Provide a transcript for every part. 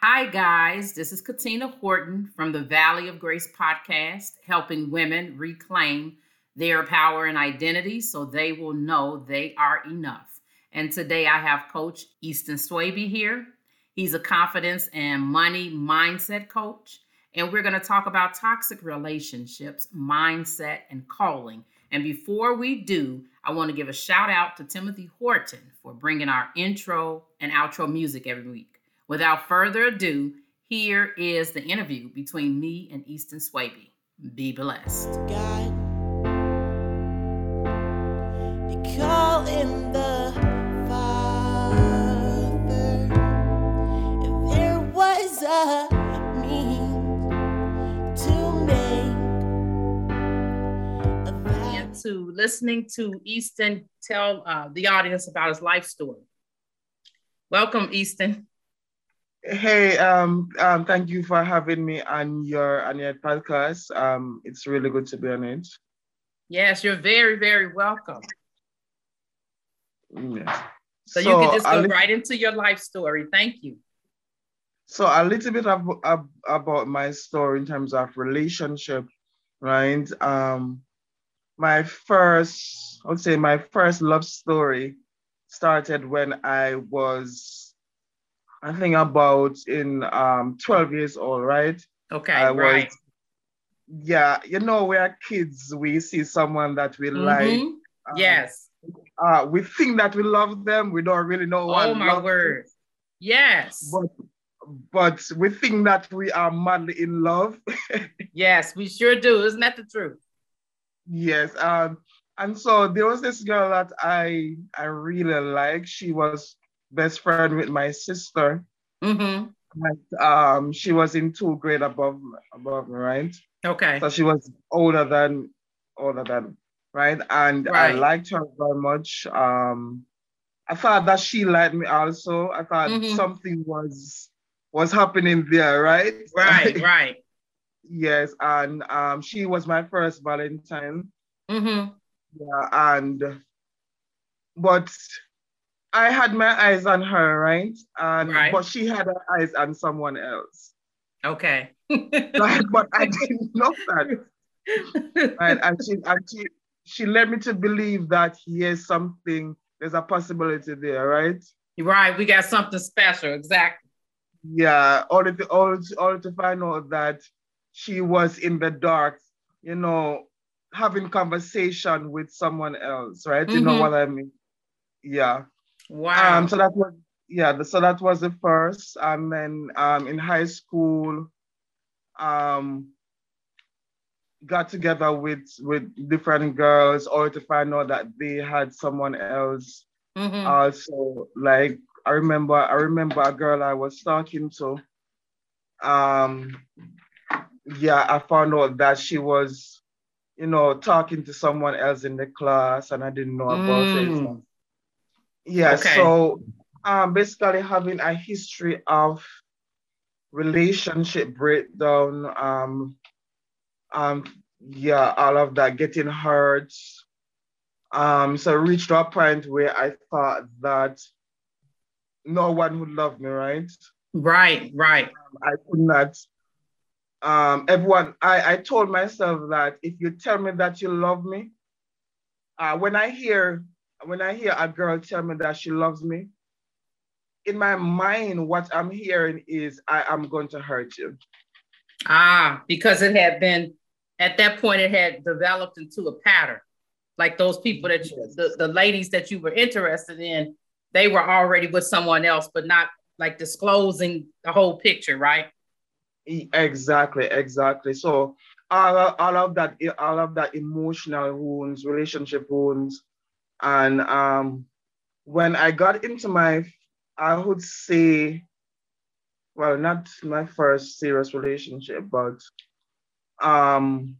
Hi, guys. This is Katina Horton from the Valley of Grace podcast, helping women reclaim their power and identity so they will know they are enough. And today I have Coach Eston Swaby here. He's a confidence and money mindset coach. And we're going to talk about toxic relationships, mindset, and calling. And before we do, I want to give a shout out to Timothy Horton for bringing our intro and outro music every week. Without further ado, here is the interview between me and Eston Swaby. Be blessed. God, call him the Father. If there was a to listening to Eston tell uh, the audience about his life story. Welcome, Eston. Hey, um, um, thank you for having me on your on your podcast. Um, it's really good to be on it. Yes, you're very, very welcome. Yeah. So, so you can just go li- right into your life story. Thank you. So a little bit of, of, about my story in terms of relationship, right? Um, my first, I would say my first love story started when I was, I think about in um 12 years old, right? Okay, I right. Was, yeah, you know, we are kids, we see someone that we mm-hmm. like. Um, yes. Uh, we think that we love them. We don't really know. Oh my word. Them. Yes. But but we think that we are madly in love. yes, we sure do. Isn't that the truth? Yes. Um, and so there was this girl that I I really like. She was best friend with my sister. Mm-hmm. And, um, she was in two grade above above me, right? Okay. So she was older than older than right, and right. I liked her very much. Um, I thought that she liked me also. I thought mm-hmm. something was was happening there, right? Right, right. Yes, and um, she was my first Valentine. Mm-hmm. Yeah, and but I had my eyes on her, right? And right. but she had her eyes on someone else. Okay. like, but I didn't know that. right, and she and she she led me to believe that here's something, there's a possibility there, right? Right, we got something special, exactly. Yeah, only to, only to, only to find out that she was in the dark, you know, having conversation with someone else, right? Mm-hmm. You know mm-hmm. what I mean? Yeah. Wow. Um, so that was yeah, so that was the first. And then um in high school, um got together with with different girls or to find out that they had someone else mm-hmm. also like i remember i remember a girl i was talking to um yeah, I found out that she was, you know, talking to someone else in the class and I didn't know about mm. it. Yeah, okay. so um, basically having a history of relationship breakdown, um, um, yeah, all of that, getting hurt. Um, so I reached a point where I thought that no one would love me, right? Right, right. Um, I could not um, everyone, I, I told myself that if you tell me that you love me, uh, when I hear when I hear a girl tell me that she loves me, in my mind, what I'm hearing is I am going to hurt you. Ah, because it had been at that point, it had developed into a pattern. Like those people that you, the, the ladies that you were interested in, they were already with someone else, but not like disclosing the whole picture, right? Exactly, exactly. So all, all of that, all of that emotional wounds, relationship wounds, and um, when I got into my, I would say, well, not my first serious relationship, but um,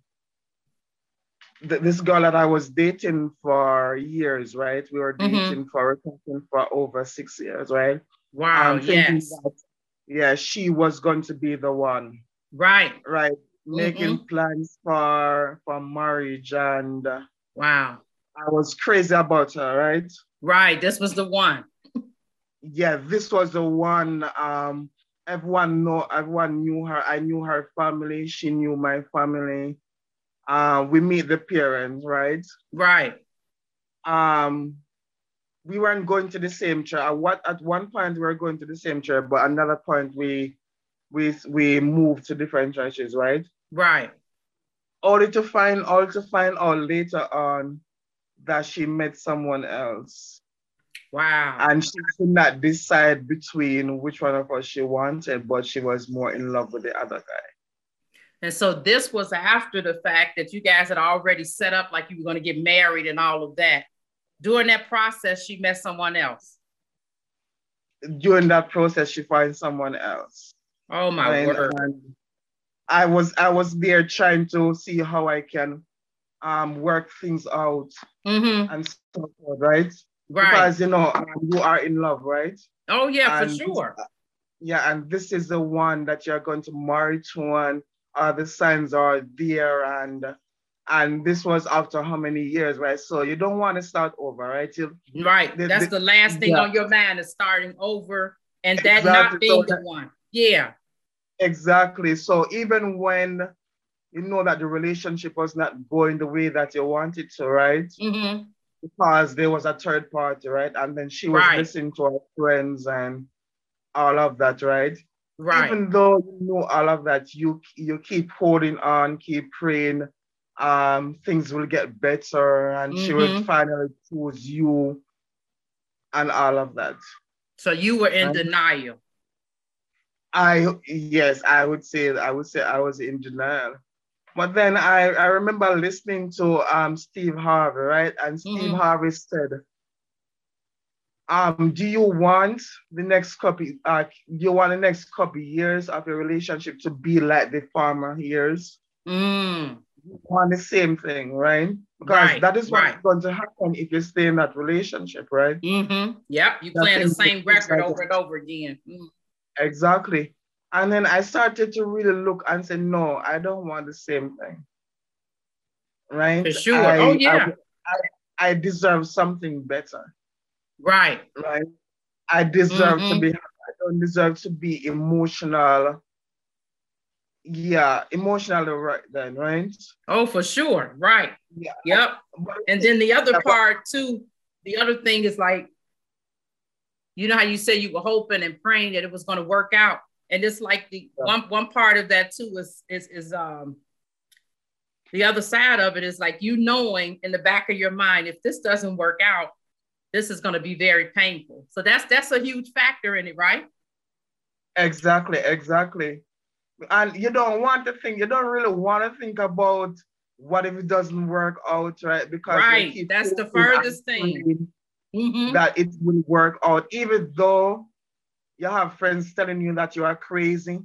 th- this girl that I was dating for years, right? We were mm-hmm. dating mm-hmm. for for over six years, right? Wow. Um, yes. That, yeah, she was going to be the one. Right. Right. Making mm-hmm. plans for for marriage and wow. I was crazy about her, right? Right. This was the one. yeah, this was the one. Um, everyone know everyone knew her. I knew her family. She knew my family. Uh, we meet the parents, right? Right. Um, we weren't going to the same church. At what at one point we were going to the same church, but another point we we we moved to different churches, right? Right. Only to find only to find out later on that she met someone else. Wow. And she could not decide between which one of us she wanted, but she was more in love with the other guy. And so this was after the fact that you guys had already set up like you were going to get married and all of that. During that process, she met someone else. During that process, she finds someone else. Oh my and, word. I was I was there trying to see how I can um work things out mm-hmm. and so forth, right? Right. Because you know you are in love, right? Oh yeah, and for sure. Yeah, and this is the one that you're going to marry to, and uh, the signs are there, and and this was after how many years, right? So you don't want to start over, right? You, right. The, That's the, the last thing yeah. on your mind is starting over, and that exactly. not being so the one. Yeah. Exactly. So even when you know that the relationship was not going the way that you wanted to, right? Mm-hmm because there was a third party, right? And then she was right. listening to her friends and all of that, right? Right. Even though you know all of that, you you keep holding on, keep praying. Um, things will get better, and mm-hmm. she will mm-hmm. finally choose you, and all of that. So you were in and denial. I yes, I would say I would say I was in denial. But then I, I remember listening to um, Steve Harvey, right? And Steve mm-hmm. Harvey said, um, do you want the next couple, uh, do you want the next couple years of your relationship to be like the former years? Mm. You want the same thing, right? Because right, that is what's right. going to happen if you stay in that relationship, right? Mm-hmm. Yep, you playing the same record over and over again. Mm. Exactly. And then I started to really look and say, no, I don't want the same thing. Right? For sure. I, oh, yeah. I, I, I, deserve something better. Right. Right. I deserve mm-hmm. to be, I don't deserve to be emotional. Yeah, emotionally right then, right? Oh, for sure. Right. Yeah. Yep. And then the other part too, the other thing is like, you know how you said you were hoping and praying that it was going to work out and it's like the yeah. one one part of that too is is is um the other side of it is like you knowing in the back of your mind if this doesn't work out this is going to be very painful. So that's that's a huge factor in it right? Exactly exactly. And you don't want to think you don't really want to think about what if it doesn't work out right? Because right that's the furthest thing. Mm-hmm. that it will work out even though you have friends telling you that you are crazy,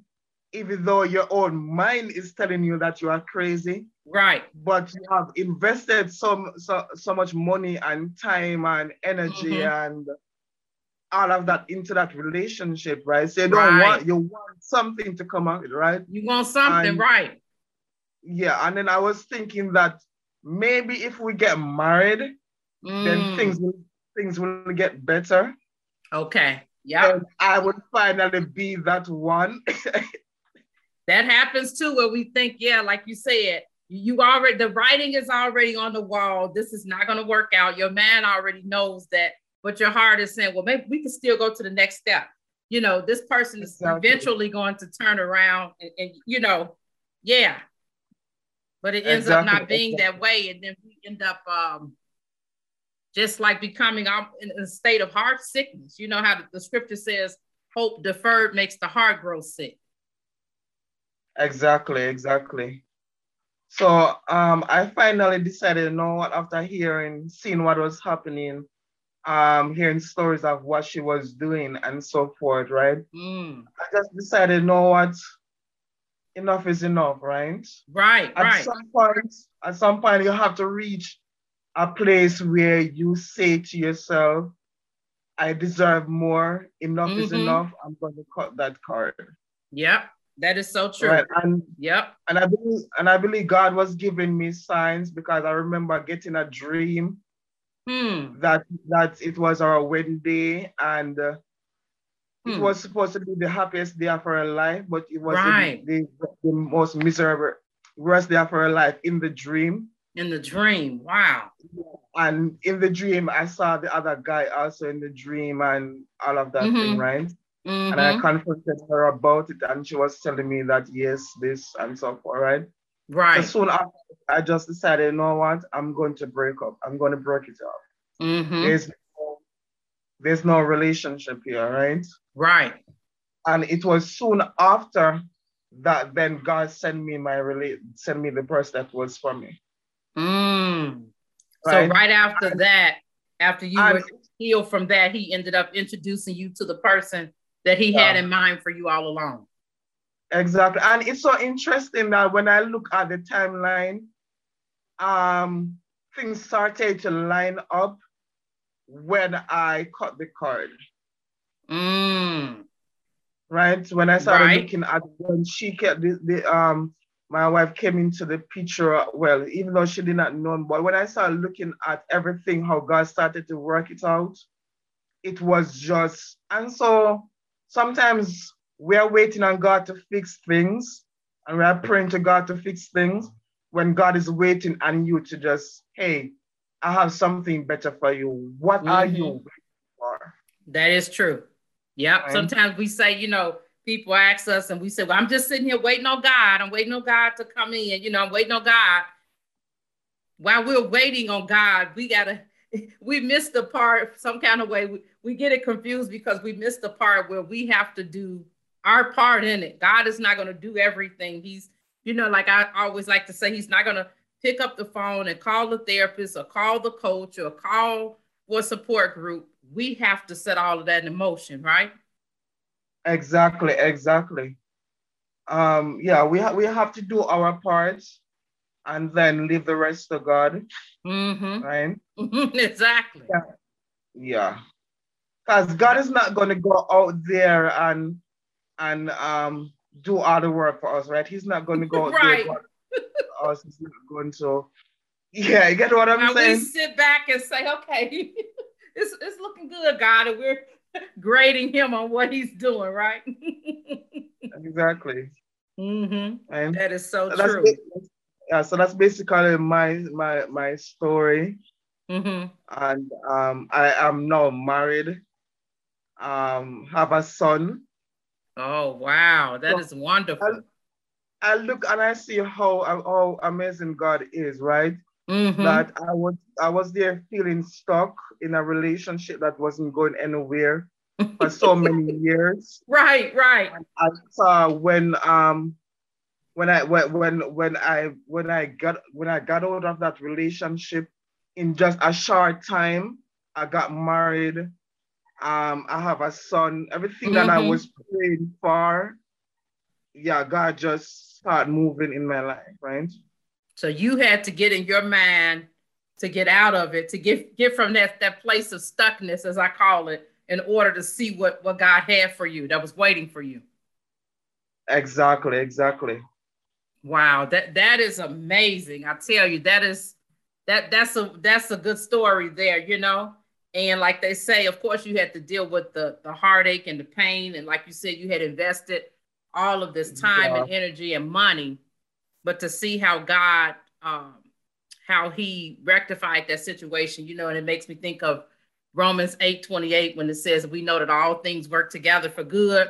even though your own mind is telling you that you are crazy. Right. But you have invested so so, so much money and time and energy mm-hmm. and all of that into that relationship, right? So you don't right. want you want something to come out, right? You want something, and, right? Yeah, and then I was thinking that maybe if we get married, mm. then things will things will get better. Okay. Yeah. I would finally be that one. that happens too, where we think, yeah, like you said, you already the writing is already on the wall. This is not gonna work out. Your man already knows that, but your heart is saying, well, maybe we can still go to the next step. You know, this person is exactly. eventually going to turn around and, and, you know, yeah. But it ends exactly. up not being exactly. that way. And then we end up um just like becoming in a state of heart sickness. You know how the, scripture says, hope deferred makes the heart grow sick. Exactly, exactly. So um, I finally decided, you know what, after hearing, seeing what was happening, um, hearing stories of what she was doing and so forth, right? Mm. I just decided, you know what, enough is enough, right? Right, at right. Some point, at some point, you have to reach a place where you say to yourself, I deserve more, enough mm-hmm. is enough, I'm going to cut that card. Yep, that is so true. Right. And yep. And I believe and I believe God was giving me signs because I remember getting a dream hmm. that that it was our wedding day and uh, it hmm. was supposed to be the happiest day of her life, but it was right. the, the, the, most miserable worst day of her life in the dream. In the dream, wow. And in the dream, I saw the other guy also in the dream and all of that mm-hmm. thing, right? Mm-hmm. And I mm-hmm. confronted her about it, and she was telling me that yes, this and so forth, right? Right. So soon after, I just decided, you know what? I'm going to break up. I'm going to break it up. Mm-hmm. There's no, there's no relationship here, right? Right. And it was soon after that then God sent me my relate sent me the person that was for me. Mm. Right? So right after that, after you and, were healed from that, he ended up introducing you to the person that he had in mind for you all along. Exactly. And it's so interesting that when I look at the timeline, um, things started to line up when I cut the cord. Mm. Right? When I started right. looking at when she kept the, the um my wife came into the picture, well, even though she did not know, but when I started looking at everything, how God started to work it out, it was just, and so sometimes we are waiting on God to fix things and we are praying to God to fix things when God is waiting on you to just, hey, I have something better for you. What mm-hmm. are you waiting for? That is true. Yeah. Right. Sometimes we say, you know, people ask us and we say, Well, I'm just sitting here waiting on God. I'm waiting on God to come in. You know, I'm waiting on God. While we're waiting on God, we gotta we miss the part some kind of way. We, we get it confused because we miss the part where we have to do our part in it. God is not gonna do everything. He's, you know, like I always like to say, he's not gonna pick up the phone and call the therapist or call the coach or call for a support group. We have to set all of that in motion, right? Exactly, exactly. Um, yeah, we have we have to do our part and then leave the rest to God. Mm-hmm. Right? exactly. Yeah. yeah. Because God is not gonna go out there and and um do all the work for us, right? He's not gonna go out right. us. He's not going to yeah, you get what I'm now saying? We sit back and say, okay, it's it's looking good, God, and we're grading him on what he's doing, right? exactly. Mm-hmm. And that is so, so true. yeah, so that's basically my my my story. Mm-hmm. And um, I am now married. Um, have a son. Oh wow, that so is wonderful. I, I, look and I see how how amazing God is, right? Mm-hmm. That I was I was there feeling stuck in a relationship that wasn't going anywhere for so many years. Right, right. I saw when um when I when when I when I got when I got out of that relationship in just a short time, I got married. Um, I have a son. Everything mm-hmm. that I mm-hmm. was praying for, yeah, God just started moving in my life, right? So you had to get in your mind to get out of it, to get get from that that place of stuckness, as I call it, in order to see what what God had for you that was waiting for you. Exactly, exactly. Wow, that that is amazing. I tell you, that is that that's a that's a good story there, you know. And like they say, of course, you had to deal with the the heartache and the pain, and like you said, you had invested all of this time yeah. and energy and money but to see how God, um, how He rectified that situation, you know, and it makes me think of Romans 8 28 when it says, We know that all things work together for good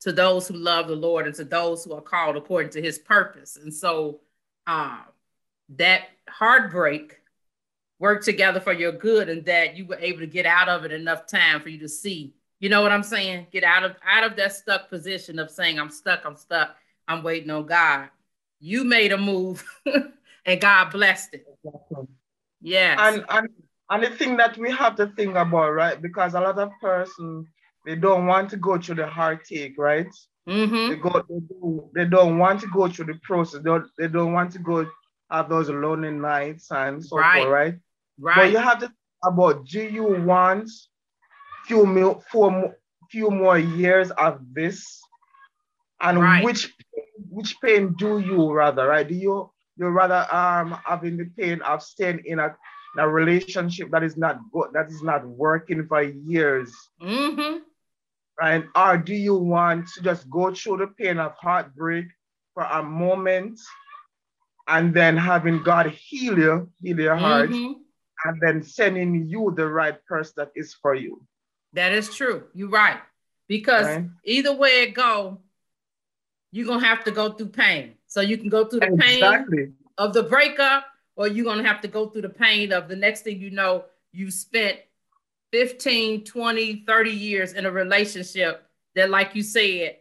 to those who love the Lord and to those who are called according to His purpose. And so uh, that heartbreak worked together for your good and that you were able to get out of it enough time for you to see. You know what i'm saying? Get out of out of that stuck position of saying i'm stuck i'm stuck i'm waiting on god you made a move and God blessed it. Yes. And, and and the thing that we have to think about, right? Because a lot of persons they don't want to go through the heartache, right? Mm-hmm. They go, they, do, they don't want to go through the process. They don't, they don't want to go have those lonely nights and so right. forth, right? Right. But you have to think about do you want few more, four, few more years of this, and right. which which pain do you rather, right? Do you you rather um having the pain of staying in a, in a relationship that is not good, that is not working for years, mm-hmm. right? Or do you want to just go through the pain of heartbreak for a moment and then having God heal you, heal your heart, mm-hmm. and then sending you the right person that is for you? That is true. You're right. Because right? either way it go, you're gonna have to go through pain. So you can go through the exactly. pain of the breakup, or you're gonna have to go through the pain of the next thing you know, you spent 15, 20, 30 years in a relationship that, like you said,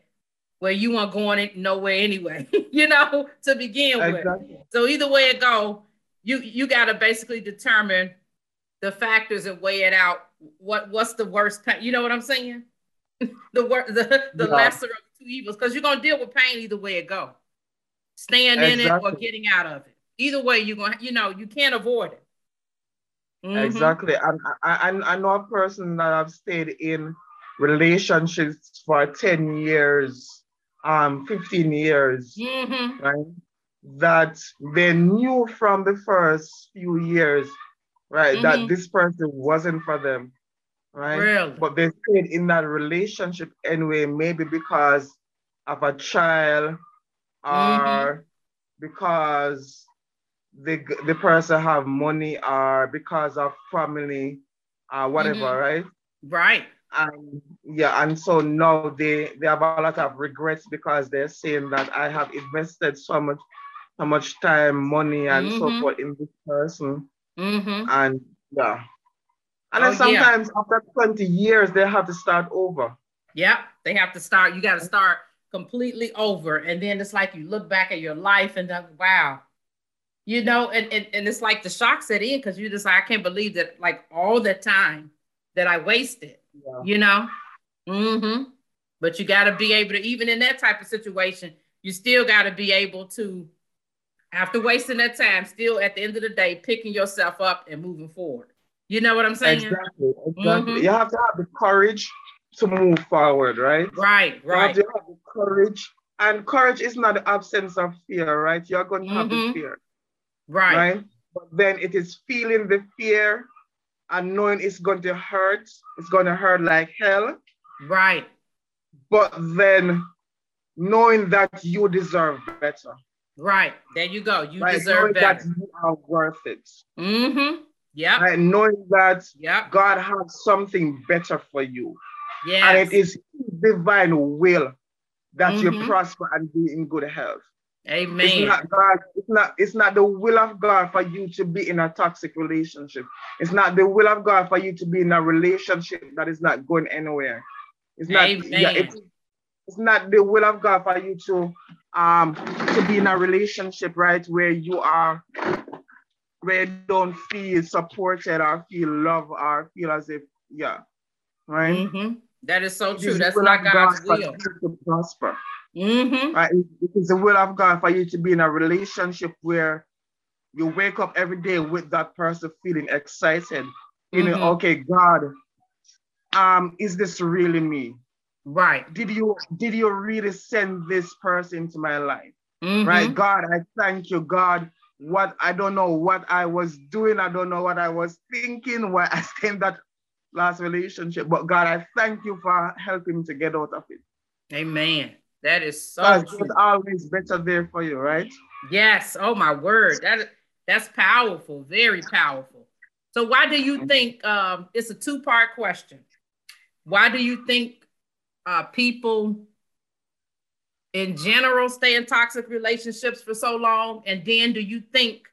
where you weren't going nowhere anyway, you know, to begin exactly. with. So either way it go, you you gotta basically determine the factors and weigh it out. What what's the worst pain? You know what I'm saying? the worst the, the yeah. lesser of two evils, because you're gonna deal with pain either way it go. Staying exactly. in it or getting out of it. Either way, you're gonna, you know, you can't avoid it. Mm-hmm. Exactly. And I, I, I know a person that I've stayed in relationships for 10 years, um, 15 years, mm-hmm. right? That they knew from the first few years, right, mm-hmm. that this person wasn't for them, right? Really? But they stayed in that relationship anyway, maybe because of a child or mm-hmm. because the the person have money or because of family or whatever, mm-hmm. right? Right. And yeah, and so now they they have a lot of regrets because they're saying that I have invested so much so much time, money, and mm-hmm. so forth in this person. Mm-hmm. And yeah. And then oh, sometimes yeah. after 20 years, they have to start over. Yeah, they have to start. You got to start completely over. And then it's like you look back at your life and like, wow, you know, and, and, and it's like the shock set in because you just like, I can't believe that like all the time that I wasted, yeah. you know? Mm-hmm. But you got to be able to, even in that type of situation, you still got to be able to, after wasting that time, still at the end of the day, picking yourself up and moving forward. You know what I'm saying? Exactly. Exactly. Mm-hmm. You have to have the courage to move forward, right? Right, right. You have to have the courage. And courage is not the absence of fear, right? You're going to have mm-hmm. the fear. Right. Right. But then it is feeling the fear and knowing it's going to hurt. It's going to hurt like hell. Right. But then knowing that you deserve better. Right. There you go. You right? deserve knowing better. That you are worth it. Mm-hmm. Yeah. Right. Knowing that yep. God has something better for you. Yeah. And it is divine will that mm-hmm. you prosper and be in good health. Amen. It's not God, it's not it's not the will of God for you to be in a toxic relationship. It's not the will of God for you to be in a relationship that is not going anywhere. It's not yeah, it's, it's not the will of God for you to um to be in a relationship, right, where you are where you don't feel supported or feel love or feel as if, yeah, right? Mm-hmm. That is so true. That's not God's God will. To prosper. Mm-hmm. Right? It is the will of God for you to be in a relationship where you wake up every day with that person feeling excited. You mm-hmm. know, okay, God, um, is this really me? Right. Did you did you really send this person to my life? Mm-hmm. Right, God, I thank you, God. What I don't know what I was doing, I don't know what I was thinking, why I stayed in that last relationship. But God, I thank you for helping me to get out of it. Amen. That is so always better there for you, right? Yes. Oh my word. That that's powerful, very powerful. So why do you think um, it's a two-part question? Why do you think uh, people in general stay in toxic relationships for so long? And then do you think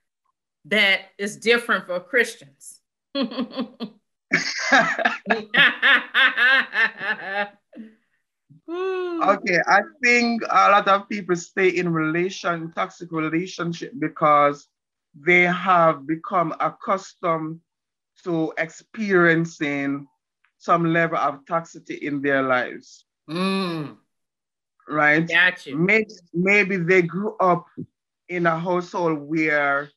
that it's different for Christians? Okay, I think a lot of people stay in relation, toxic relationship because they have become accustomed to experiencing some level of toxicity in their lives. Mm. Right? Gotcha. Maybe, maybe they grew up in a household where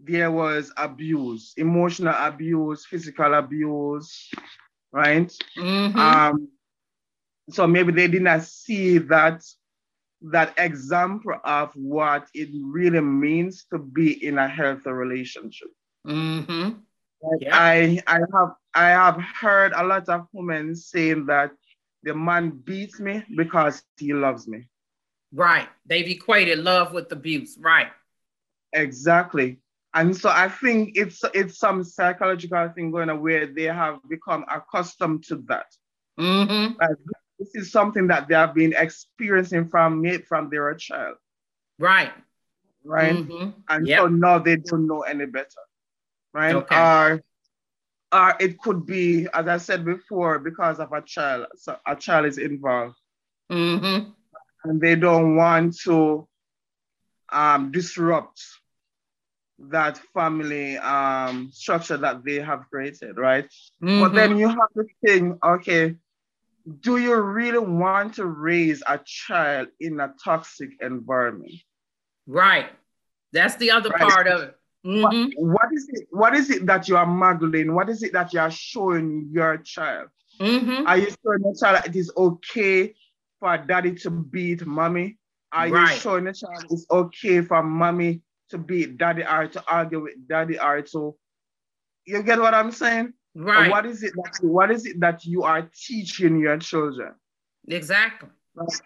there was abuse, emotional abuse, physical abuse, right? Mm-hmm. Um, so maybe they did not see that that example of what it really means to be in a healthy relationship. Mm-hmm. I I have I have heard a lot of women saying that the man beats me because he loves me. Right. They've equated love with abuse. Right. Exactly. And so I think it's it's some psychological thing going on where they have become accustomed to that. Mm-hmm. Like, this is something that they have been experiencing from me from their child. Right. Right. Mm-hmm. And Yep. so now they don't know any better. Right. Okay. Or or it could be, as I said before, because of a child. So a child is involved. Mm-hmm. and they don't want to um, disrupt that family um, structure that they have created, right? But Mm-hmm. then you have to think, okay, do you really want to raise a child in a toxic environment? Right. That's the other Right. part of it. What, Mm-hmm. what is it? What is it that you are modeling? What is it that you are showing your child? Mm-hmm. Are you showing your child that it is okay for daddy to beat mommy? Are you showing your child it's okay for mommy to beat daddy or to argue with daddy or to you get what I'm saying? Right. What is it that what is it that you are teaching your children? Exactly.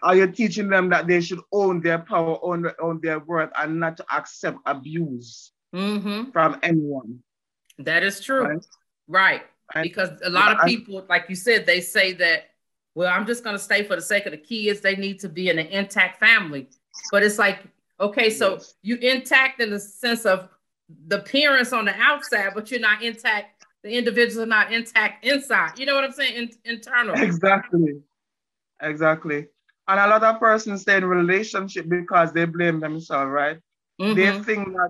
Are you teaching them that they should own their power, own, own their worth, and not to accept abuse Mm-hmm. from anyone? That is true. Right? Right. Because a lot of people, like you said, they say that, well, I'm just going to stay for the sake of the kids. They need to be in an intact family. But it's like, okay, so Yes. you intact in the sense of the parents on the outside, but you're not intact. The individuals are not intact inside. You know what I'm saying? In, internal. Exactly. Exactly. And a lot of persons stay in relationship because they blame themselves, right? They Mhm. think that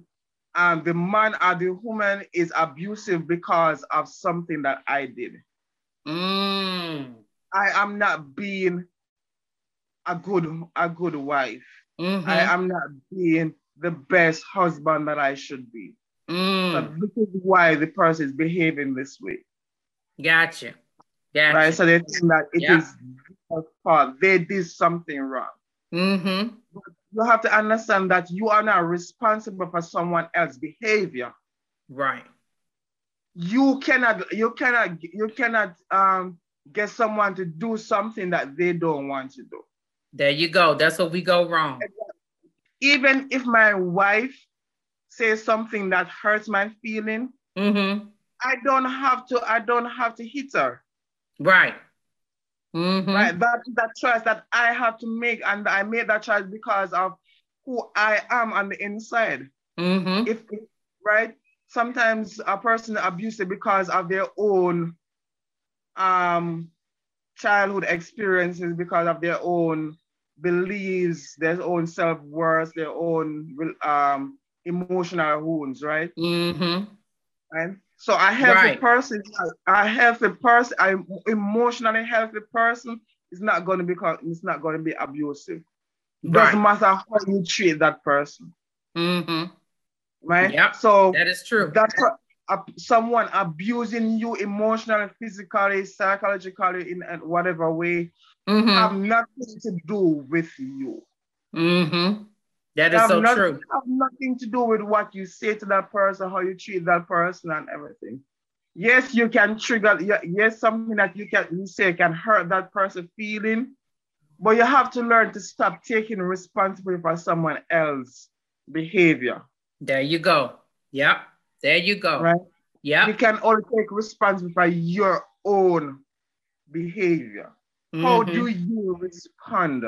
um, the man or the woman is abusive because of something that I did. Mm. I am not being a good a good wife. Mhm. I am not being the best husband that I should be. Mm. So this is why the person is behaving this way. Gotcha. Gotcha. Right. So they think that it Yeah. is their fault. They did something wrong. Mm-hmm. You have to understand that you are not responsible for someone else's behavior. Right. You cannot, you cannot, you cannot um, get someone to do something that they don't want to do. There you go. That's what we go wrong. Even if my wife says something that hurts my feeling, Mm-hmm. I don't have to, I don't have to hit her. Right. Mm-hmm. Right. That that choice that I have to make, and I made that choice because of who I am on the inside. Mm-hmm. If right, sometimes a person abusive because of their own um childhood experiences, because of their own beliefs, their own self-worth, their own um emotional wounds, right? Mm-hmm. Right. So a healthy Right. person, a healthy person, an emotionally healthy person is not going to be it's not going to be abusive. Doesn't matter how you treat that person, Mm-hmm. right? Yep. So That is true. That's per- uh, someone abusing you emotionally, physically, psychologically, in uh, whatever way, Mm-hmm. have nothing to do with you. Mm-hmm. That is so nothing, true. have nothing to do with what you say to that person, how you treat that person, and everything. Yes, you can trigger. Yes, something that you can you say can hurt that person feeling, but you have to learn to stop taking responsibility for someone else's behavior. There you go. Yep. There you go. Right? Yeah. You can only take responsibility for your own behavior. How Mhm. do you respond?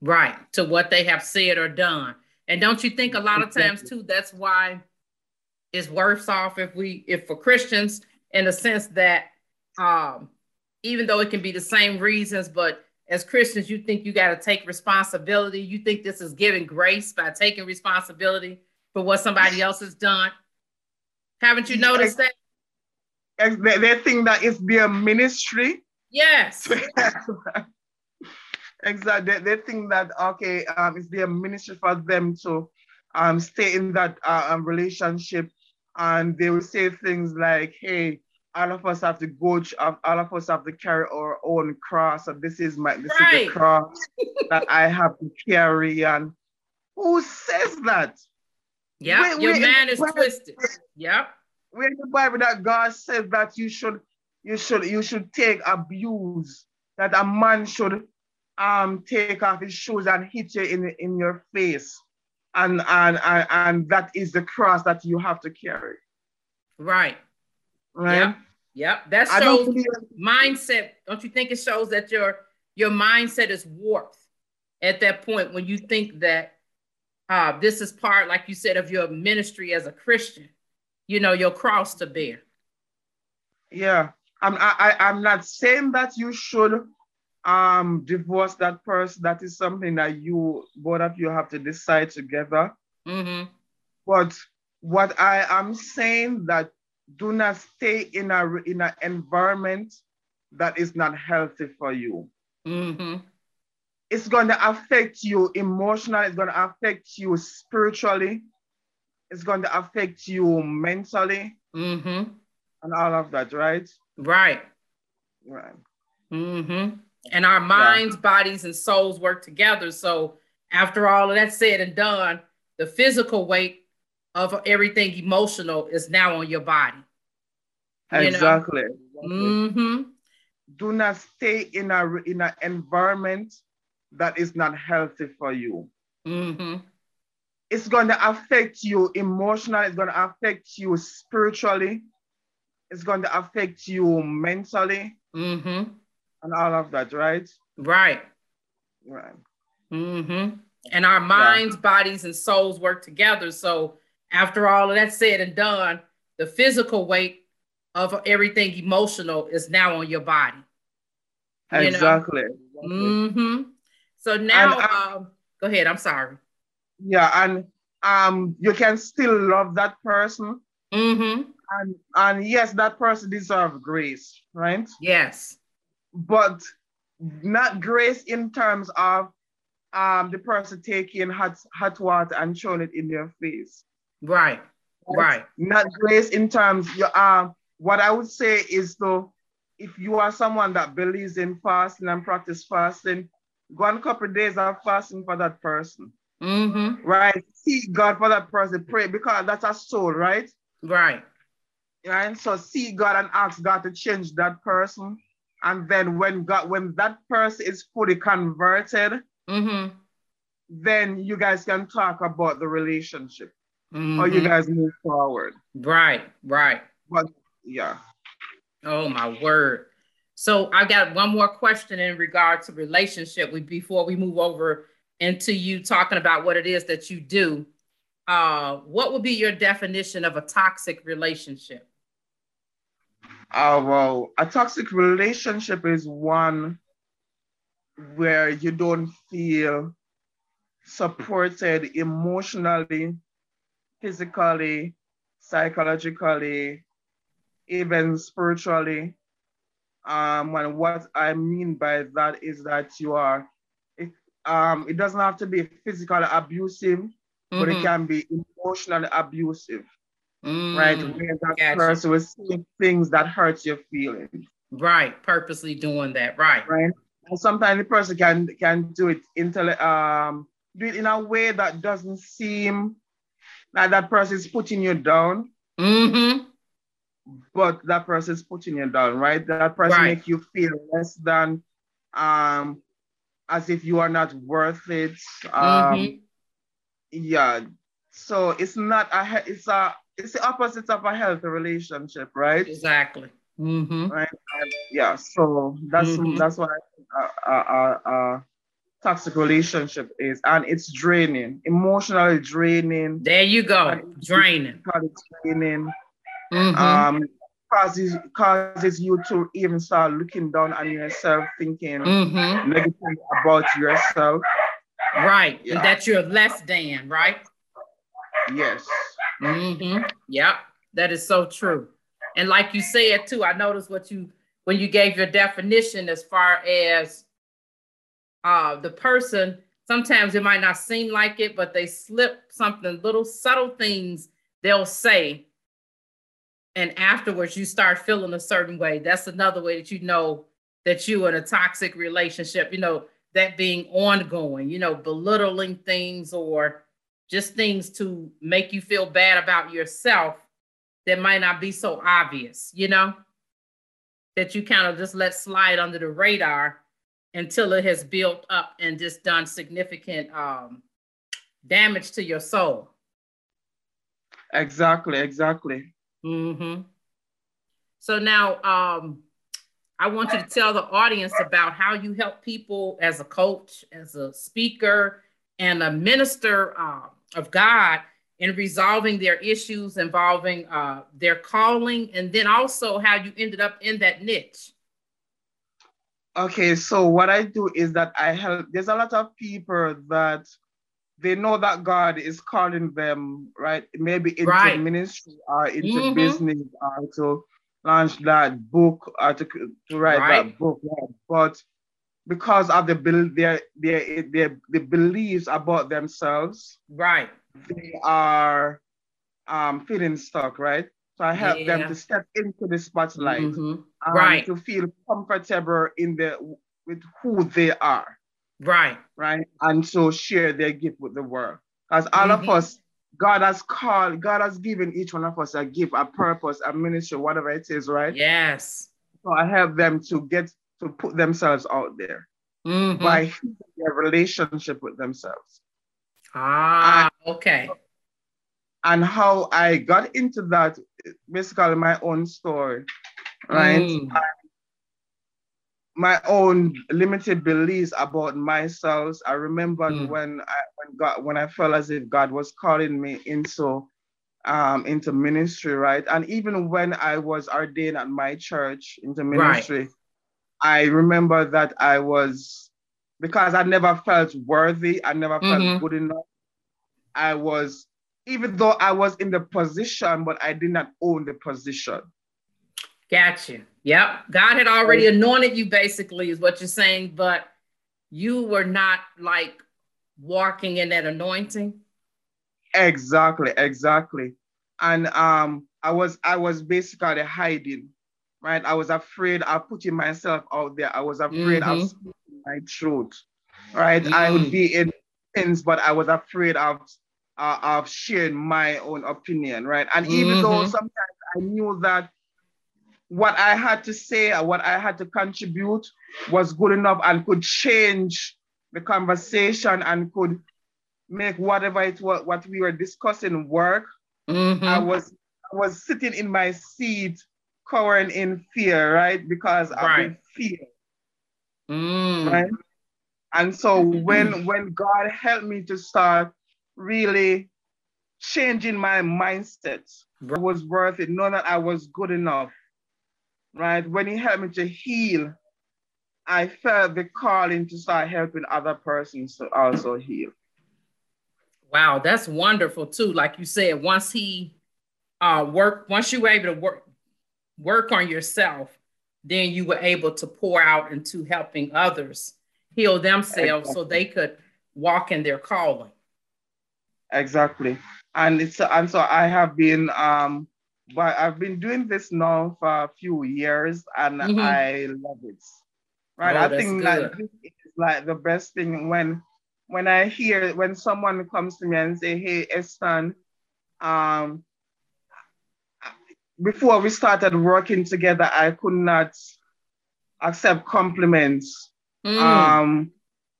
Right to what they have said or done. And don't you think a lot of times too that's why it's worse off if we if for christians in the sense that um even though it can be the same reasons but as christians you think you got to take responsibility. You think this is giving grace by taking responsibility for what somebody else has done. Haven't you noticed that? They, they think that it's their ministry. yes exactly. They, they think that okay, um, it's their ministry for them to um stay in that uh, um, relationship, and they will say things like, "Hey, all of us have to go. uh, All of us have to carry our own cross, and this is my this is the cross that I have to carry." And who says that? yeah your man is twisted yep Where in the Bible that God says that you should you should you should take abuse that a man should um take off his shoes and hit you in in your face. And and and, and that is the cross that you have to carry. Right. Right? Yep, yep. that shows mindset. Don't you think it shows that your your mindset is warped at that point when you think that uh, this is part like you said of your ministry as a christian you know your cross to bear? Yeah. I'm I, i'm not saying that you should um divorce that person that is something that you both of you have to decide together mm-hmm. but what i am saying that do not stay in a in an environment that is not healthy for you mm-hmm. it's going to affect you emotionally it's going to affect you spiritually it's going to affect you mentally mm-hmm. and all of that right right right mm-hmm and our minds, yeah. bodies, and souls work together. So after all of that said and done, the physical weight of everything emotional is now on your body. Exactly. Mm-hmm. Do not stay in a in an environment that is not healthy for you. Mm-hmm. It's going to affect you emotionally. It's going to affect you spiritually. It's going to affect you mentally. Mm-hmm and all of that, right? Right. Right. Mm-hmm. And our minds, yeah. bodies, and souls work together. So after all of that said and done, the physical weight of everything emotional is now on your body. You Exactly. Mm-hmm. So now, um, go ahead. I'm sorry. Yeah, and um, you can still love that person. Mm-hmm. And and yes, that person deserves grace, right? Yes but not grace in terms of um, the person taking hot, hot water and showing it in their face. Right, right. Not grace in terms, um, what I would say is though, if you are someone that believes in fasting and practice fasting, go on a couple of days of fasting for that person. Mm-hmm. Right? See God for that person. Pray because that's a soul, right? Right. Right. So see God and ask God to change that person and then when God, when that person is fully converted, mm-hmm. then you guys can talk about the relationship mm-hmm. or you guys move forward. Right, right. But yeah. Oh my word. So I got one more question in regard to relationship we, before we move over into you talking about what it is that you do. Uh, what would be your definition of a toxic relationship? Uh, well, a toxic relationship is one where you don't feel supported emotionally, physically, psychologically, even spiritually. Um, and what I mean by that is that you are, it, um, it doesn't have to be physically abusive, mm-hmm. but it mm-hmm. can be emotionally abusive. Mm, right? Where that gotcha. person was saying things that hurts your feelings. Right, purposely doing that, right. Right. And sometimes the person can can do it um do it in a way that doesn't seem like that person is putting you down. Mm-hmm. But that person is putting you down, right? That person right. make you feel less than um as if you are not worth it. Um mm-hmm. yeah. So it's not a it's a it's the opposite of a healthy relationship, right? Exactly. Mm-hmm. Right. And yeah. So that's mm-hmm. that's what a, a, a, toxic relationship is, and it's draining, emotionally draining. There you go, draining. Draining. Mm-hmm. Um, causes causes you to even start looking down on yourself, thinking mm-hmm. negatively about yourself. Right, yeah. and that you're less than, right? Yes. Mm-hmm. Yep, that is so true. And like you said too, I noticed what you when you gave your definition as far as uh the person. Sometimes it might not seem like it, but they slip something, little subtle things they'll say, and afterwards you start feeling a certain way. That's another way that you know that you're in a toxic relationship. You know that being ongoing. You know, belittling things or just things to make you feel bad about yourself that might not be so obvious, you know, that you kind of just let slide under the radar until it has built up and just done significant um, damage to your soul. Exactly, exactly. Mm-hmm. So now um, I want you to tell the audience about how you help people as a coach, as a speaker, and a minister uh, of God in resolving their issues involving uh, their calling, and then also how you ended up in that niche. Okay, so what I do is that I help. There's a lot of people that they know that God is calling them, right? Maybe into right. ministry or into mm-hmm. business or to launch that book or to, to write right. that book. Right? But because of the their, their their the beliefs about themselves, right? They are um, feeling stuck, right? So I help yeah. them to step into the spotlight, mm-hmm. um, right? To feel comfortable in the with who they are, right? Right, and so share their gift with the world. Because all mm-hmm. of us, God has called, God has given each one of us a gift, a purpose, a ministry, whatever it is, right? Yes. So I help them to get to put themselves out there mm-hmm. by their relationship with themselves. Ah, and, okay. And how I got into that, basically my own story, right? Mm. my own limited beliefs about myself. I remember mm. when I when God when I felt as if God was calling me into um into ministry, right? And even when I was ordained at my church into ministry, right. I remember that I was because I never felt worthy, I never felt mm-hmm. good enough. I was, even though I was in the position, but I did not own the position. Got you. Yep. God had already anointed you, basically, is what you're saying, but you were not like walking in that anointing. Exactly, exactly. And um, I was I was basically hiding right? I was afraid of putting myself out there. I was afraid mm-hmm. of speaking my truth, right? Mm-hmm. I would mm. be in things, but I was afraid of uh, of sharing my own opinion, right? And even mm-hmm. though sometimes I knew that what I had to say or what I had to contribute was good enough and could change the conversation and could make whatever it was what we were discussing work. Mm-hmm. I was I was sitting in my seat cowering in fear, right? Because right. of fear. Mm. Right. And so when when God helped me to start really changing my mindset, it was worth it, knowing that I was good enough. Right. When he helped me to heal, I felt the calling to start helping other persons to also heal. Wow, that's wonderful too. Like you said, once he uh work, once you were able to work work on yourself, then you were able to pour out into helping others heal themselves exactly. so they could walk in their calling. Exactly. And it's and so I have been um but I've been doing this now for a few years and mm-hmm. I love it. Right. Oh, I think that this is like the best thing when when I hear when someone comes to me and say, Hey Eston, um, before we started working together, I could not accept compliments. Mm. Um,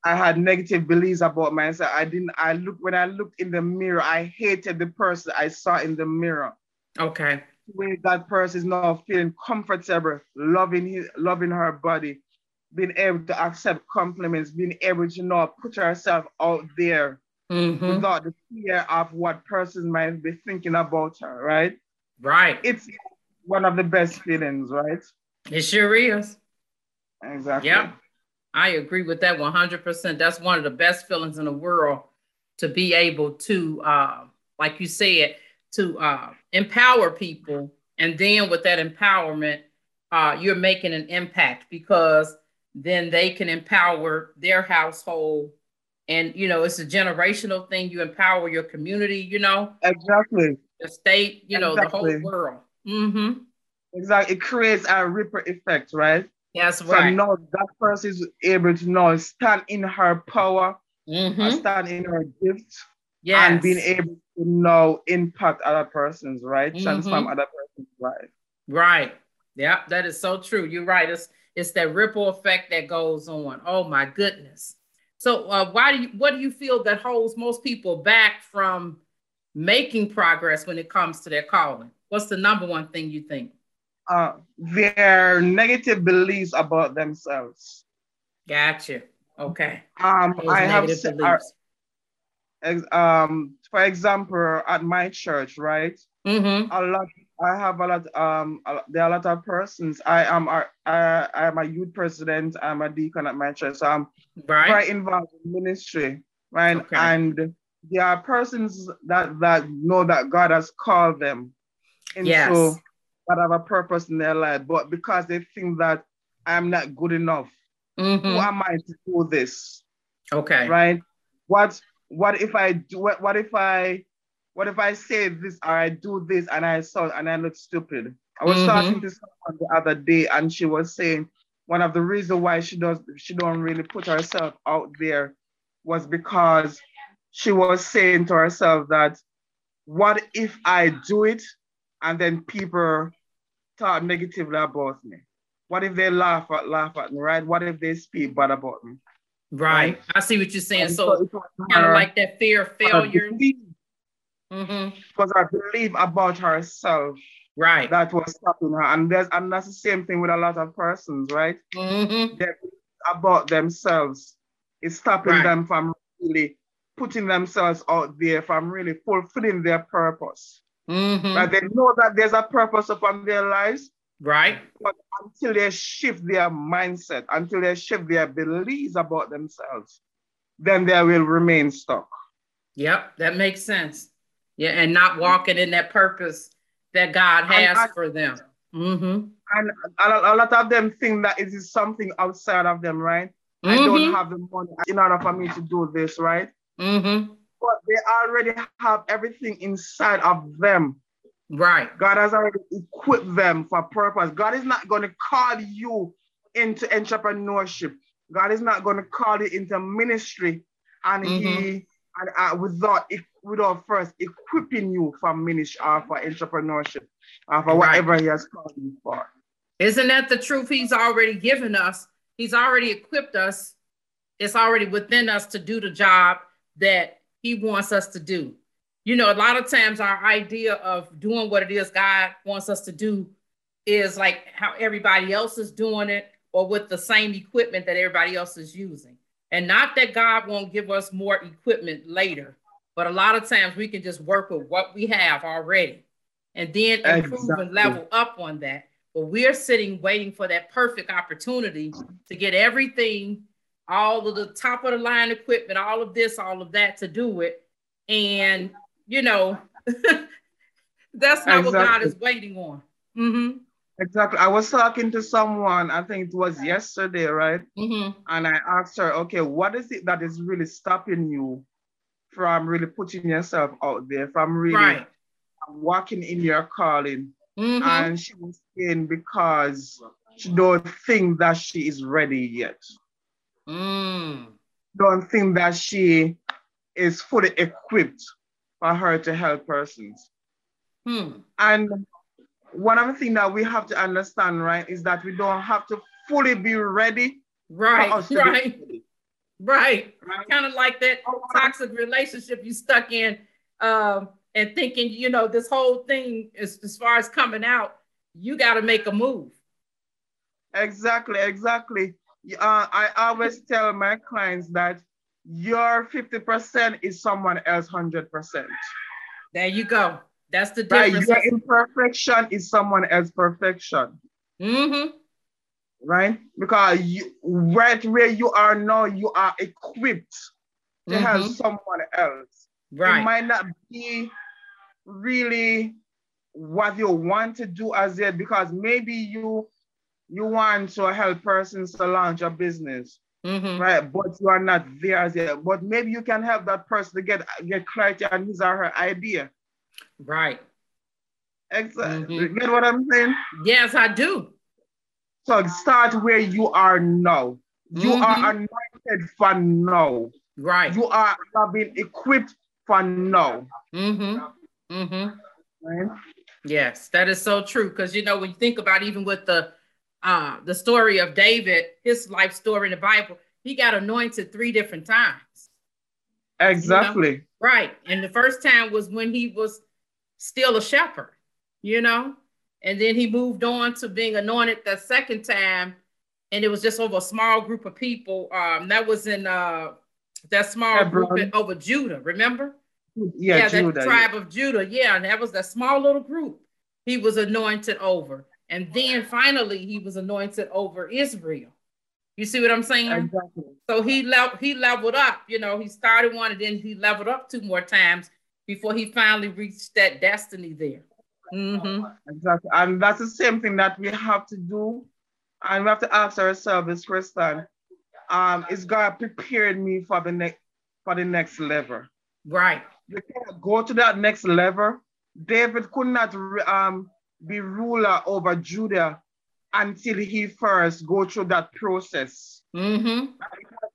I had negative beliefs about myself. I didn't. I look when I looked in the mirror. I hated the person I saw in the mirror. Okay. Where that person is now feeling comfortable, loving his, loving her body, being able to accept compliments, being able to know put herself out there mm-hmm. without the fear of what person might be thinking about her. Right. Right. It's one of the best feelings, right? It sure is. Exactly. Yep. I agree with that 100%. That's one of the best feelings in the world to be able to, uh, like you said, to uh, empower people. And then with that empowerment, uh, you're making an impact because then they can empower their household. And, you know, it's a generational thing. You empower your community, you know? Exactly the state, you know, exactly. the whole world. Mm-hmm. Exactly. It creates a ripple effect, right? Yes, right. So now that person is able to now stand in her power, mm-hmm. stand in her gift, yes. and being able to now impact other persons, right? Mm-hmm. Transform other persons' life. Right. Yeah, that is so true. You're right. It's it's that ripple effect that goes on. Oh my goodness. So uh, why do you what do you feel that holds most people back from making progress when it comes to their calling? What's the number one thing you think? Uh, their negative beliefs about themselves. Gotcha. Okay. Um, I have uh, um, for example, at my church, right? Mm-hmm. A lot. I have a lot. Um, a, there are a lot of persons. I am. I, I am a youth president. I'm a deacon at my church. So I'm right. very involved in ministry, right? Okay. And there are persons that that know that God has called them into yes. whatever purpose in their life, but because they think that I'm not good enough, mm-hmm. who am I to do this? Okay. Right. What what if I do what, what if I what if I say this or I do this and I saw and I look stupid? I was mm-hmm. talking to someone the other day and she was saying one of the reasons why she does she don't really put herself out there was because she was saying to herself that what if I do it and then people talk negatively about me? What if they laugh at laugh at me, right? What if they speak bad about me? Right. I see what you're saying. So, so kind of like that fear of failure. Mm-hmm. Because I believe about herself. Right. That was stopping her. And there's and that's the same thing with a lot of persons, right? Mm-hmm. They about themselves. It's stopping right. them from really putting themselves out there, from really fulfilling their purpose. Mm-hmm. Right? They know that there's a purpose upon their lives. Right. But until they shift their mindset, until they shift their beliefs about themselves, then they will remain stuck. Yep, that makes sense. Yeah, and not walking in that purpose that God has and, for them. Mm-hmm. And a, lot of them think that it is something outside of them, right? Mm-hmm. I don't mm-hmm. have the money in order for me to do this, right? Mm-hmm. But they already have everything inside of them Right. God has already equipped them for purpose. God is not going to call you into entrepreneurship. God is not going to call you into ministry and mm-hmm. he and uh, without without first equipping you for ministry or for entrepreneurship or for whatever right. he has called you for. Isn't that the truth he's already given us? He's already equipped us. It's already within us to do the job that he wants us to do you know, a lot of times our idea of doing what it is God wants us to do is like how everybody else is doing it or with the same equipment that everybody else is using. And not that God won't give us more equipment later, but a lot of times we can just work with what we have already and then improve exactly. and level up on that. But we're sitting waiting for that perfect opportunity to get everything, all of the top of the line equipment, all of this, all of that to do it. And you know, that's not exactly. what God is waiting on. Mm-hmm. Exactly. I was talking to someone, I think it was yesterday, right? Mm-hmm. And I asked her, okay, what is it that is really stopping you from really putting yourself out there, from really right. walking in your calling? Mm-hmm. And she was saying because she don't think that she is ready yet. Mm. Don't think that she is fully equipped for her to help persons. Hmm. And one of the things that we have to understand, right, is that we don't have to fully be ready. Right, right, right. right. Kind of like that toxic relationship you stuck in um, and thinking, you know, this whole thing is as far as coming out, you got to make a move. Exactly, exactly. Uh, I always tell my clients that your 50% is someone else 100%. There you go. That's the difference. Right, your imperfection is someone else perfection. Mm-hmm. Right? Because you, right where you are now, you are equipped to mm-hmm. help someone else. Right. It might not be really what you want to do as yet because maybe you you want to help persons to launch a business Mm-hmm. Right, but you are not there as yet. But maybe you can help that person to get get clarity on his or her idea. Right. Exactly. Mm-hmm. Get what I'm saying? Yes, I do. So start where you are now. You mm-hmm. are anointed for now. Right. You are have been equipped for now. Mm-hmm. Mm-hmm. Right? Yes, that is so true. Because you know, when you think about even with the uh, the story of David, his life story in the Bible, he got anointed three different times. Exactly. You know? Right. And the first time was when he was still a shepherd, you know? And then he moved on to being anointed the second time. And it was just over a small group of people. Um, that was in uh that small group in, over Judah, remember? Yeah, yeah Judah, that tribe yeah. of Judah. Yeah, and that was that small little group he was anointed over. And then finally he was anointed over Israel. You see what I'm saying? Exactly. So he le- he leveled up. You know, he started one and then he leveled up two more times before he finally reached that destiny there. Mm-hmm. Exactly, and that's the same thing that we have to do, and we have to ask ourselves, Christian, um, is God prepared me for the next for the next level? Right. You can't go to that next level. David could not um, be ruler over Judah until he first go through that process. Mm-hmm.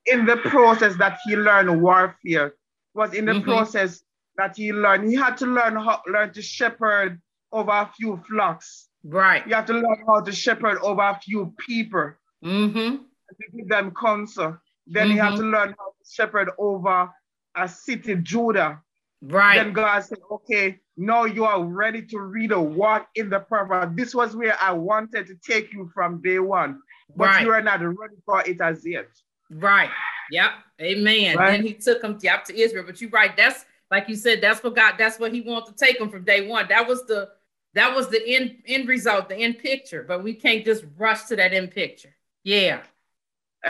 In the process that he learned warfare, was in the mm-hmm. process that he learned. He had to learn how learn to shepherd over a few flocks. Right. You have to learn how to shepherd over a few people. Mm-hmm. To give them counsel. Then mm-hmm. you have to learn how to shepherd over a city, Judah. Right. Then God said, okay, now you are ready to read a walk in the purpose. This was where I wanted to take you from day one, but right. you are not ready for it as yet. Right. Yep. Amen. Right? Then he took them yep, to Israel. But you're right. That's like you said, that's what God, that's what he wanted to take them from day one. That was the that was the end end result, the end picture. But we can't just rush to that end picture. Yeah.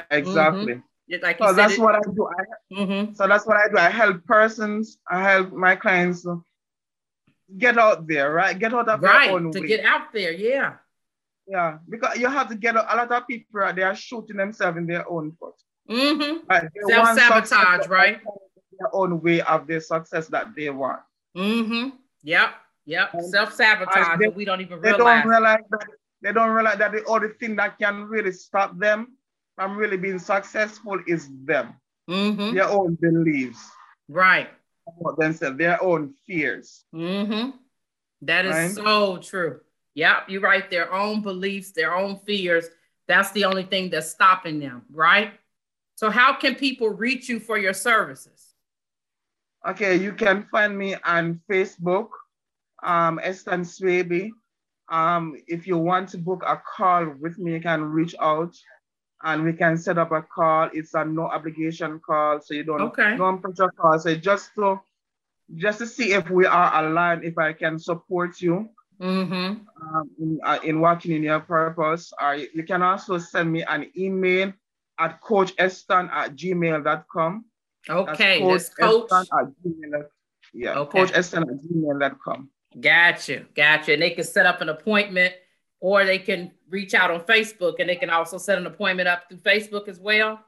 Exactly. Mm-hmm. Like so that's it, what I do. I, mm-hmm. So that's what I do. I help persons. I help my clients get out there, right? Get out of right, your own to way. get out there, yeah. Yeah, because you have to get a, a lot of people out there shooting themselves in their own foot. Mm-hmm. Right? Self sabotage, right? Their own way of their success that they want. Mm-hmm. Yep. Yep. Self sabotage. We don't even they realize. Don't realize that, they don't realize that the only thing that can really stop them from really being successful is them. Mm-hmm. Their own beliefs. Right about themselves, their own fears. Mm-hmm. That is right? so true. Yep, you're right. Their own beliefs, their own fears. That's the only thing that's stopping them, right? So, how can people reach you for your services? Okay, you can find me on Facebook, um, Eston Swaby. Um, if you want to book a call with me, you can reach out and we can set up a call. It's a no obligation call, so you don't okay. no pressure call. So just to just to see if we are aligned, if I can support you mm-hmm. um, in, uh, in working in your purpose. Or you can also send me an email at coacheston at gmail.com. Okay, that's coach, coach. At gmail, yeah, okay. coach eston at gmail.com. Gotcha, gotcha. And they can set up an appointment or they can reach out on Facebook and they can also set an appointment up through Facebook as well.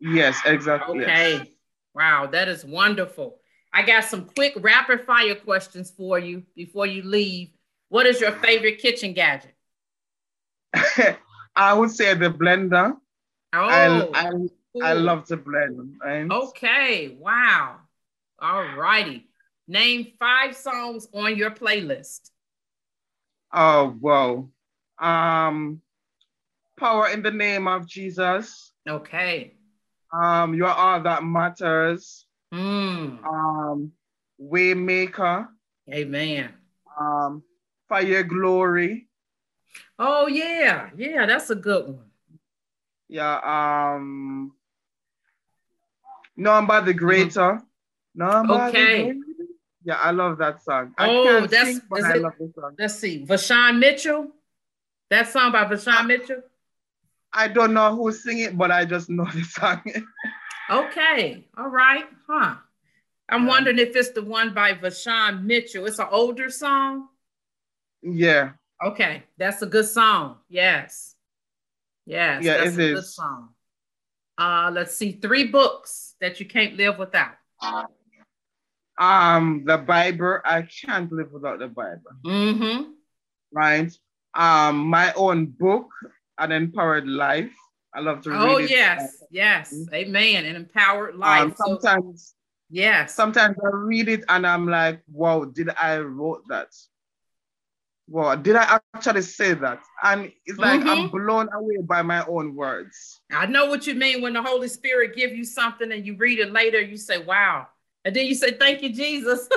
Yes, exactly. Okay. Yes. Wow, that is wonderful. I got some quick rapid fire questions for you before you leave. What is your favorite kitchen gadget? I would say the blender. Oh, I, I, I love to blend. Right? Okay, wow. All righty. Name five songs on your playlist. Oh, wow. Um, power in the name of Jesus. Okay. Um, you are all that matters. Mm. Um, Waymaker. Amen. Um, Fire Glory. Oh yeah, yeah, that's a good one. Yeah. Um, Number the Greater. Mm-hmm. Number okay. The yeah, I love that song. Oh, that's sing, I love this song. Let's see, Vashawn Mitchell. That song by Vashawn Mitchell. I don't know who's singing, but I just know the song. okay, all right, huh? I'm yeah. wondering if it's the one by Vashawn Mitchell. It's an older song. Yeah. Okay, that's a good song. Yes. Yes. Yeah, that's it a is. good song. Uh, let's see, three books that you can't live without. Um, the Bible, I can't live without the Bible. Mm-hmm. Right. Um, my own book, An Empowered Life. I love to read it. oh, it. yes, yes. Amen. An empowered um, life. Um, sometimes, so, yes. Sometimes I read it and I'm like, wow, did I wrote that? well, did I actually say that? And it's like mm-hmm. I'm blown away by my own words. I know what you mean when the Holy Spirit give you something and you read it later, you say, wow. And then you say, thank you, Jesus.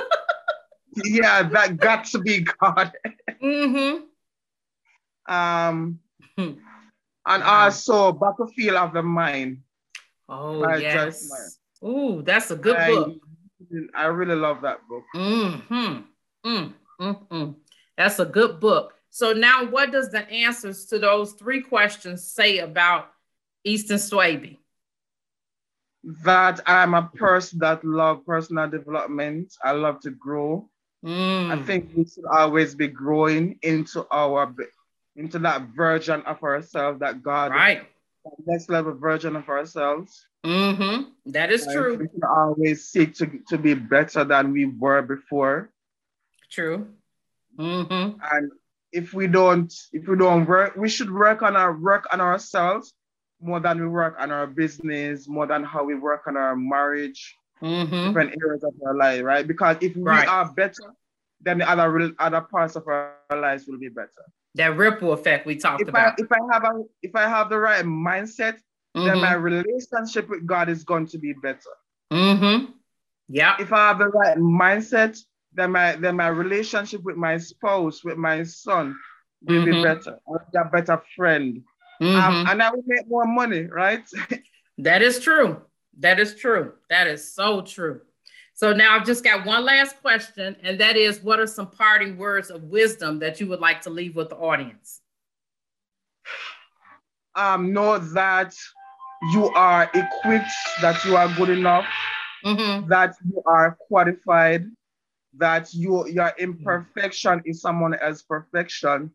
yeah, that got to be God. mm-hmm. Um, and also Battlefield of the Mind. Oh, yes. Oh, that's a good I, book. I really love that book. Mm-hmm. Mm, mm-hmm. That's a good book. So now what does the answers to those three questions say about Eston Swaby? That I'm a person that love personal development. I love to grow. Mm. I think we should always be growing into our into that version of ourselves that God right next level version of ourselves. Mm-hmm. That is true. We can always seek to, to be better than we were before. True. Mm-hmm. And if we don't, if we don't work, we should work on our work on ourselves more than we work on our business, more than how we work on our marriage, mm-hmm. different areas of our life, right? Because if we right. are better, then the other other parts of our lives will be better. That ripple effect we talked if about. I, if I have a if I have the right mindset, mm-hmm. then my relationship with God is going to be better. Mm-hmm. Yeah. If I have the right mindset, then my then my relationship with my spouse, with my son, will mm-hmm. be better. I'll be a better friend. Um, mm-hmm. and I make more money, right? that is true. That is true. That is so true. So now I've just got one last question, and that is what are some parting words of wisdom that you would like to leave with the audience? Um, know that you are equipped, that you are good enough, mm-hmm. that you are qualified, that you your imperfection is someone else's perfection.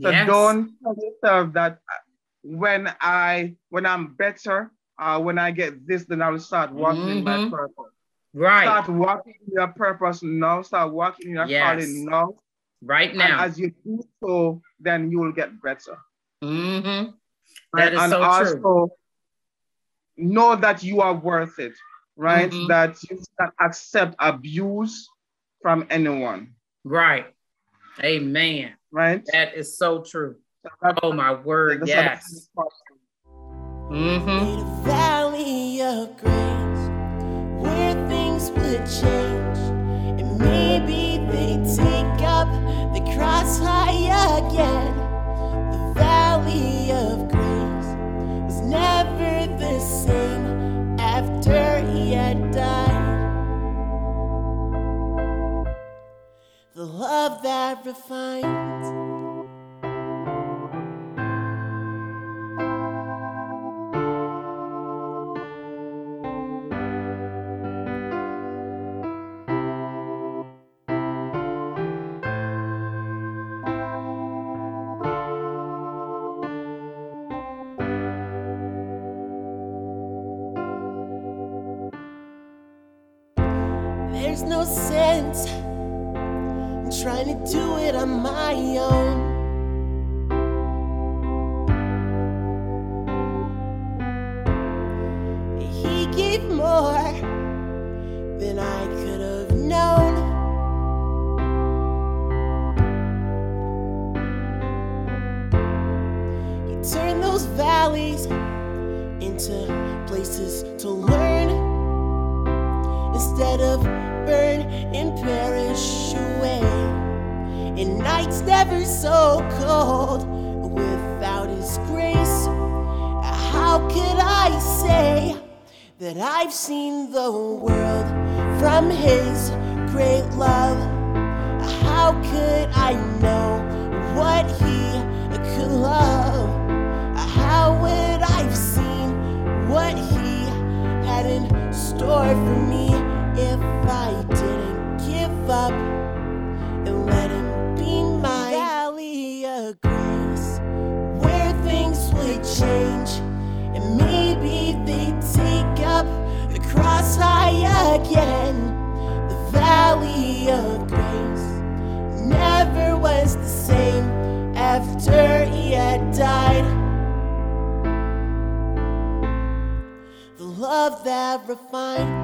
So yes. don't tell yourself that when I when I'm better, uh, when I get this, then I will start walking mm-hmm. my purpose. Right. Start walking your purpose now. Start walking your yes. calling now. Right now. And as you do so, then you will get better. Mm-hmm. That is and so also, true. know that you are worth it, right? Mm-hmm. That you can accept abuse from anyone. Right. Amen. Right. That is so true. Oh my word. Yes. Mm-hmm. Valley of grace, where things would change, and maybe they take up the cross high again. The valley of grace was never the same after he had died. The love that refines. have refined.